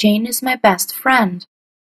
Jane is my best friend.